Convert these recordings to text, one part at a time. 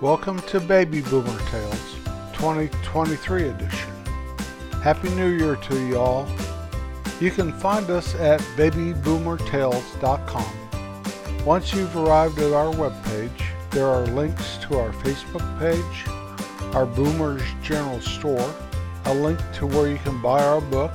Welcome to Baby Boomer Tales 2023 edition. Happy New Year to you all. You can find us at babyboomertales.com. Once you've arrived at our webpage, there are links to our Facebook page, our Boomers General Store, a link to where you can buy our book,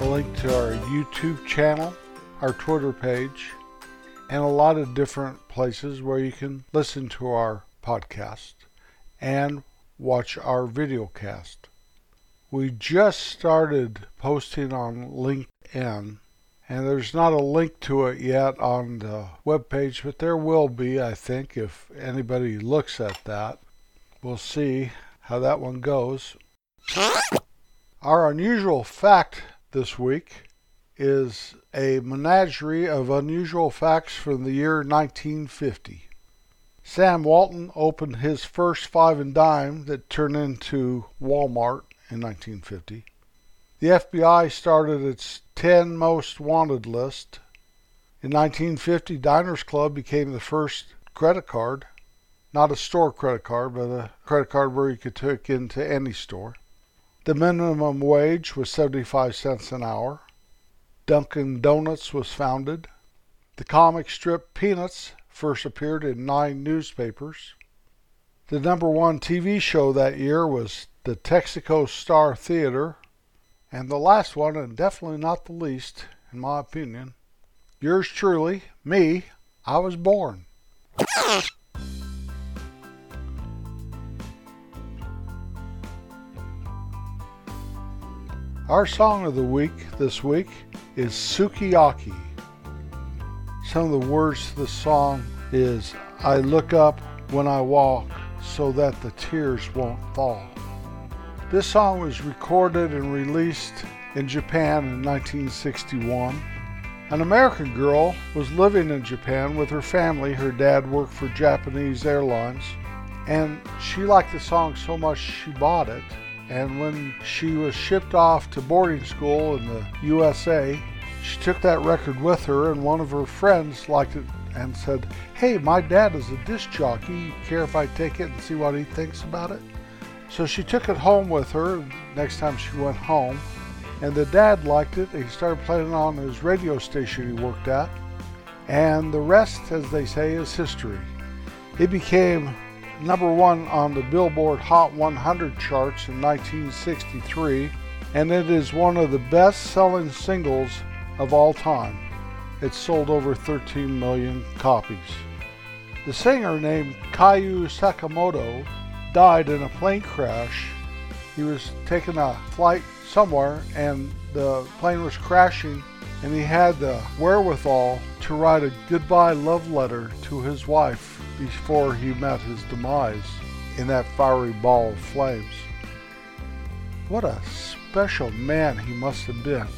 a link to our YouTube channel, our Twitter page, and a lot of different places where you can listen to our podcast and watch our video cast. We just started posting on LinkedIn, and there's not a link to it yet on the webpage, but there will be, I think, if anybody looks at that. We'll see how that one goes. Our unusual fact this week is a menagerie of unusual facts from the year 1950. Sam Walton opened his first five and dime that turned into Walmart in 1950. The FBI started its 10 most wanted list. In 1950, Diners Club became the first credit card, not a store credit card, but a credit card where you could take into any store. The minimum wage was 75 cents an hour. Dunkin' Donuts was founded. The comic strip Peanuts first appeared in nine newspapers. The number one TV show that year was the Texaco Star Theater. And the last one, and definitely not the least, in my opinion, yours truly, me, I was born. Our song of the week this week is Sukiyaki. Some of the words to the song is I look up when I walk so that the tears won't fall. This song was recorded and released in Japan in 1961. An American girl was living in Japan with her family. Her dad worked for Japanese Airlines, and she liked the song so much she bought it and when she was shipped off to boarding school in the USA, she took that record with her, and one of her friends liked it and said, Hey, my dad is a disc jockey. You care if I take it and see what he thinks about it? So she took it home with her next time she went home, and the dad liked it. He started playing it on his radio station he worked at, and the rest, as they say, is history. It became number one on the Billboard Hot 100 charts in 1963, and it is one of the best selling singles of all time. It sold over 13 million copies. The singer named Kyu Sakamoto died in a plane crash. He was taking a flight somewhere and the plane was crashing and he had the wherewithal to write a goodbye love letter to his wife before he met his demise in that fiery ball of flames. What a special man he must have been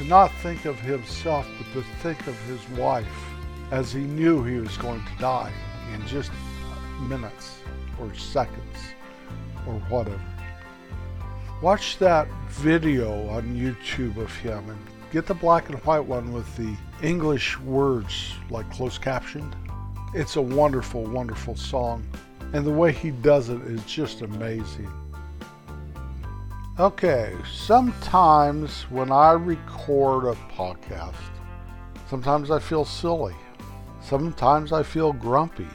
to not think of himself but to think of his wife as he knew he was going to die in just minutes or seconds or whatever. Watch that video on YouTube of him and get the black and white one with the English words like closed captioned. It's a wonderful, wonderful song, and the way he does it is just amazing. Okay, sometimes when I record a podcast, sometimes I feel silly. Sometimes I feel grumpy.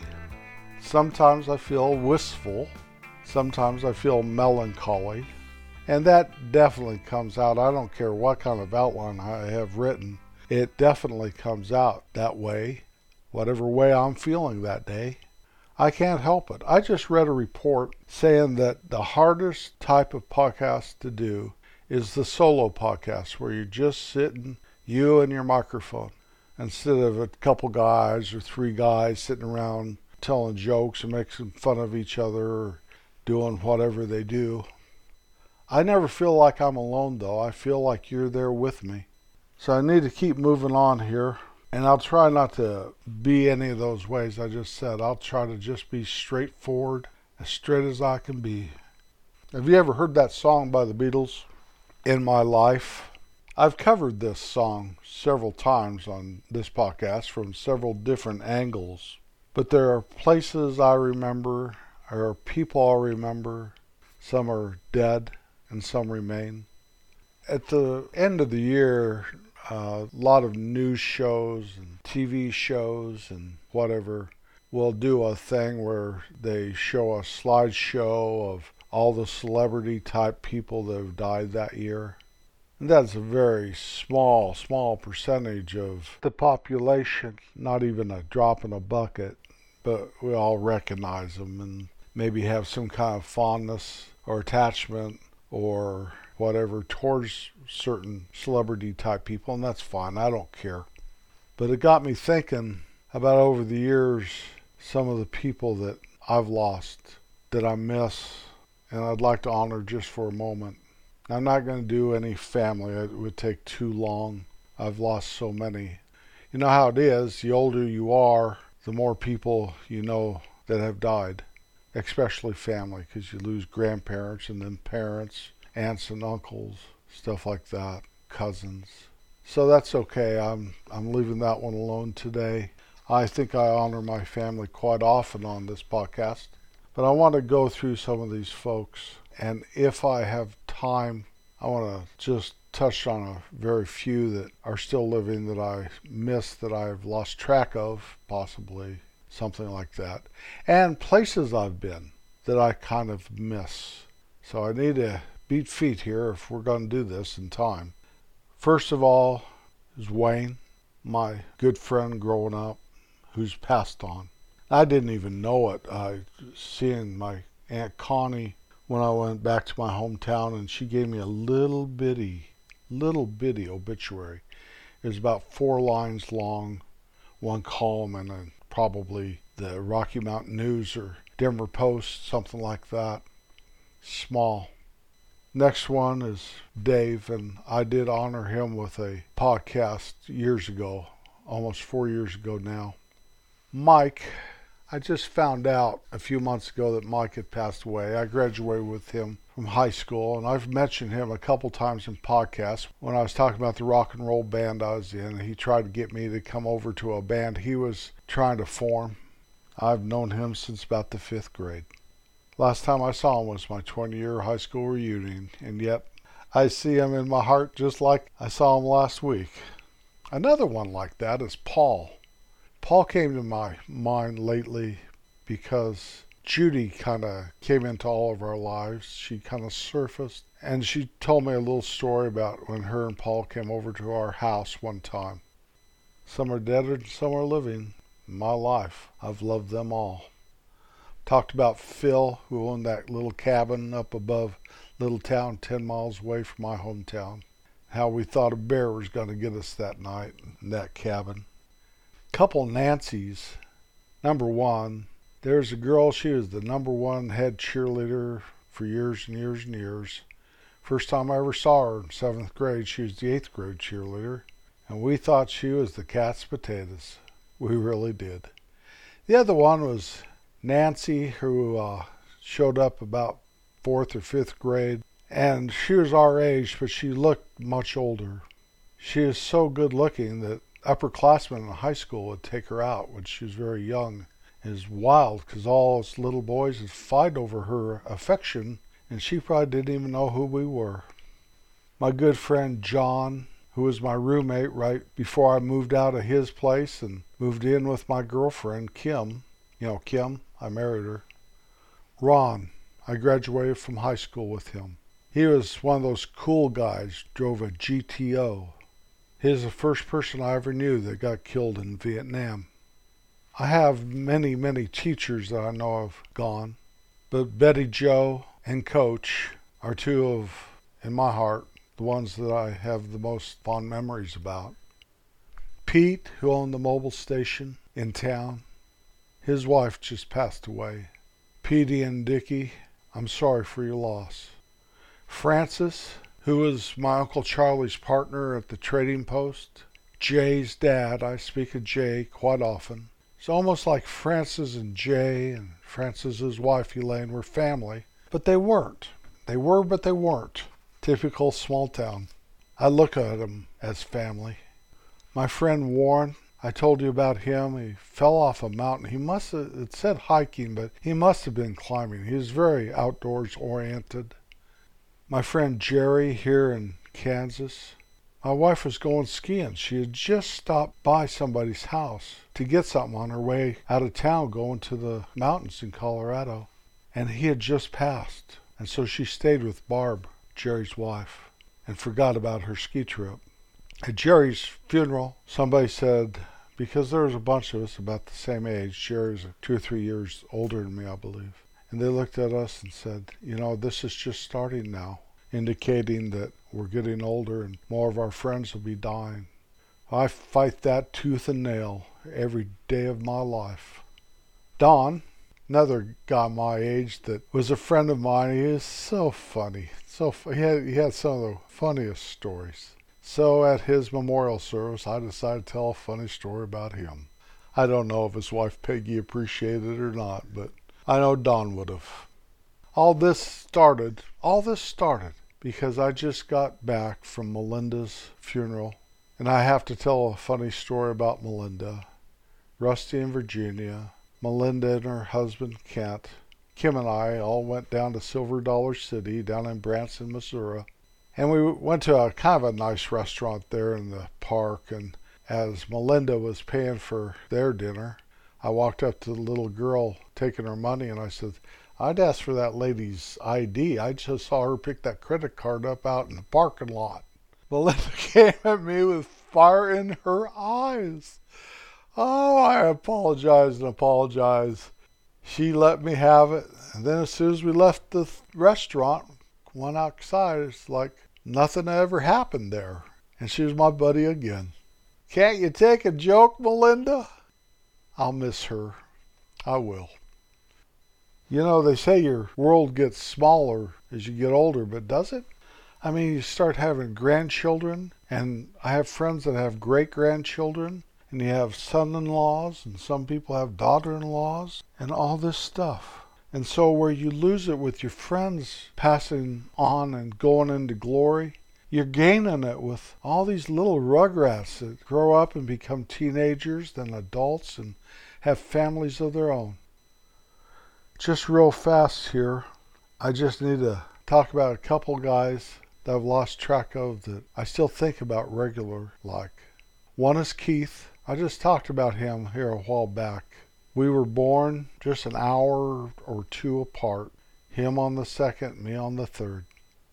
Sometimes I feel wistful. Sometimes I feel melancholy. And that definitely comes out. I don't care what kind of outline I have written, it definitely comes out that way whatever way I'm feeling that day. I can't help it. I just read a report saying that the hardest type of podcast to do is the solo podcast where you're just sitting, you and your microphone, instead of a couple guys or three guys sitting around telling jokes and making fun of each other or doing whatever they do. I never feel like I'm alone though. I feel like you're there with me. So I need to keep moving on here. And I'll try not to be any of those ways I just said. I'll try to just be straightforward, as straight as I can be. Have you ever heard that song by the Beatles, In My Life? I've covered this song several times on this podcast from several different angles, but there are places I remember, there are people I'll remember, some are dead, and some remain. At the end of the year, a lot of news shows and TV shows and whatever will do a thing where they show a slideshow of all the celebrity type people that have died that year. And that's a very small, small percentage of the population, not even a drop in a bucket, but we all recognize them and maybe have some kind of fondness or attachment or whatever towards certain celebrity type people, and that's fine. I don't care. But it got me thinking about over the years some of the people that I've lost, that I miss, and I'd like to honor just for a moment. I'm not going to do any family, it would take too long. I've lost so many. You know how it is, the older you are, the more people you know that have died, especially family, because you lose grandparents and then parents, aunts and uncles, stuff like that, cousins. So that's okay. I'm I'm leaving that one alone today. I think I honor my family quite often on this podcast, but I want to go through some of these folks and if I have time, I want to just touch on a very few that are still living that I miss, that I've lost track of, possibly something like that, and places I've been that I kind of miss. So I need to beat feet here if we're going to do this in time. First of all is Wayne, my good friend growing up, who's passed on. I didn't even know it. I seeing my Aunt Connie when I went back to my hometown, and she gave me a little bitty, little bitty obituary. It was about four lines long, one column, and then probably the Rocky Mountain News or Denver Post, something like that. Small. Next one is Dave, and I did honor him with a podcast years ago, almost four years ago now. Mike I just found out a few months ago that Mike had passed away. I graduated with him from high school, and I've mentioned him a couple times in podcasts. When I was talking about the rock and roll band I was in, he tried to get me to come over to a band he was trying to form. I've known him since about the fifth grade. Last time I saw him was my 20 year high school reunion, and yet I see him in my heart just like I saw him last week. Another one like that is Paul. Paul came to my mind lately because Judy kind of came into all of our lives. She kind of surfaced and she told me a little story about when her and Paul came over to our house one time. Some are dead and some are living. In my life, I've loved them all. Talked about Phil, who owned that little cabin up above Little Town, 10 miles away from my hometown. How we thought a bear was going to get us that night in that cabin couple Nancy's. Number one, there's a girl, she was the number one head cheerleader for years and years and years. First time I ever saw her in seventh grade, she was the eighth grade cheerleader, and we thought she was the cat's potatoes. We really did. The other one was Nancy, who uh, showed up about fourth or fifth grade, and she was our age, but she looked much older. She is so good looking that upperclassmen in high school would take her out when she was very young. It was wild because all us little boys would fight over her affection, and she probably didn't even know who we were. My good friend John, who was my roommate right before I moved out of his place and moved in with my girlfriend Kim. You know, Kim, I married her. Ron, I graduated from high school with him. He was one of those cool guys, drove a GTO, he is the first person I ever knew that got killed in Vietnam. I have many, many teachers that I know have gone, but Betty Joe and Coach are two of, in my heart, the ones that I have the most fond memories about. Pete, who owned the Mobil station in town, his wife just passed away. Petey and Dickie, I'm sorry for your loss. Francis, who was my Uncle Charlie's partner at the trading post. Jay's dad, I speak of Jay quite often. It's almost like Francis and Jay and Francis's wife Elaine were family, but they weren't. They were, but they weren't. Typical small town. I look at them as family. My friend Warren, I told you about him. He fell off a mountain. He must have, it said hiking, but he must have been climbing. He was very outdoors oriented. My friend Jerry here in Kansas, my wife was going skiing. She had just stopped by somebody's house to get something on her way out of town going to the mountains in Colorado. And he had just passed. And so she stayed with Barb, Jerry's wife, and forgot about her ski trip. At Jerry's funeral, somebody said, because there was a bunch of us about the same age, Jerry's two or three years older than me, I believe. And they looked at us and said, you know, this is just starting now, indicating that we're getting older and more of our friends will be dying. I fight that tooth and nail every day of my life. Don, another guy my age that was a friend of mine. He is so funny. So he had he had some of the funniest stories. So at his memorial service, I decided to tell a funny story about him. I don't know if his wife Peggy appreciated it or not, but I know Don would have. All this started, all this started because I just got back from Melinda's funeral, and I have to tell a funny story about Melinda. Rusty in Virginia, Melinda and her husband Kent, Kim and I all went down to Silver Dollar City down in Branson, Missouri. And we went to a kind of a nice restaurant there in the park. And as Melinda was paying for their dinner, I walked up to the little girl taking her money and I said, I'd ask for that lady's ID. I just saw her pick that credit card up out in the parking lot. Melinda came at me with fire in her eyes. Oh, I apologize and apologize. She let me have it. And then as soon as we left the restaurant, went outside, it's like nothing ever happened there. And she was my buddy again. Can't you take a joke, Melinda? I'll miss her. I will. You know, they say your world gets smaller as you get older, but does it? I mean, you start having grandchildren, and I have friends that have great grandchildren, and you have son in laws, and some people have daughter in laws, and all this stuff. And so, where you lose it with your friends passing on and going into glory, you're gaining it with all these little rugrats that grow up and become teenagers, then adults, and have families of their own. Just real fast here, I just need to talk about a couple guys that I've lost track of that I still think about regular like. One is Keith. I just talked about him here a while back. We were born just an hour or two apart, him on the second, me on the third.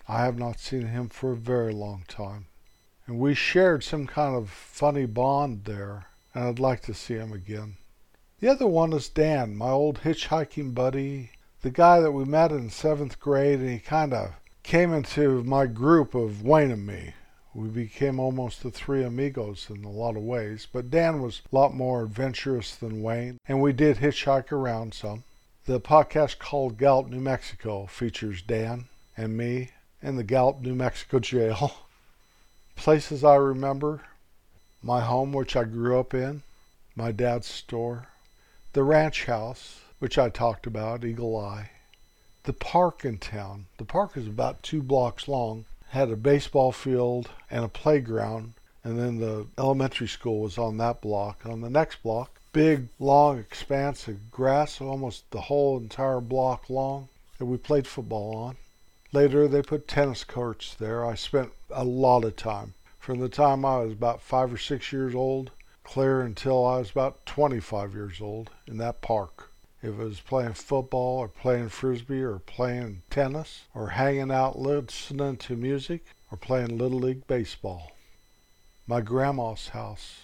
I have not seen him for a very long time. And we shared some kind of funny bond there, and I'd like to see him again. The other one is Dan, my old hitchhiking buddy, the guy that we met in seventh grade, and he kind of came into my group of Wayne and me. We became almost the three amigos in a lot of ways, but Dan was a lot more adventurous than Wayne, and we did hitchhike around some. The podcast called Gallup, New Mexico features Dan and me in the Gallup, New Mexico jail. Places I remember my home, which I grew up in, my dad's store, the ranch house, which I talked about, Eagle Eye, the park in town. The park is about two blocks long had a baseball field and a playground, and then the elementary school was on that block. On the next block, big, long expanse of grass, almost the whole entire block long, that we played football on. Later, they put tennis courts there. I spent a lot of time. From the time I was about five or six years old, clear until I was about 25 years old, in that park. If it was playing football or playing frisbee or playing tennis or hanging out listening to music or playing Little League Baseball. My grandma's house.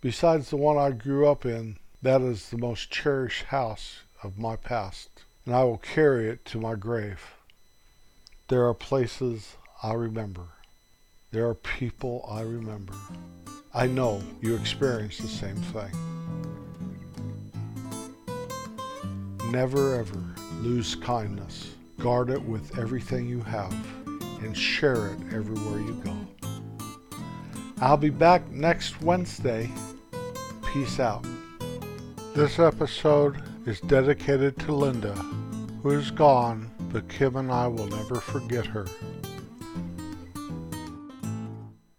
Besides the one I grew up in, that is the most cherished house of my past, and I will carry it to my grave. There are places I remember. There are people I remember. I know you experience the same thing. Never ever lose kindness. Guard it with everything you have and share it everywhere you go. I'll be back next Wednesday. Peace out. This episode is dedicated to Linda, who is gone, but Kim and I will never forget her.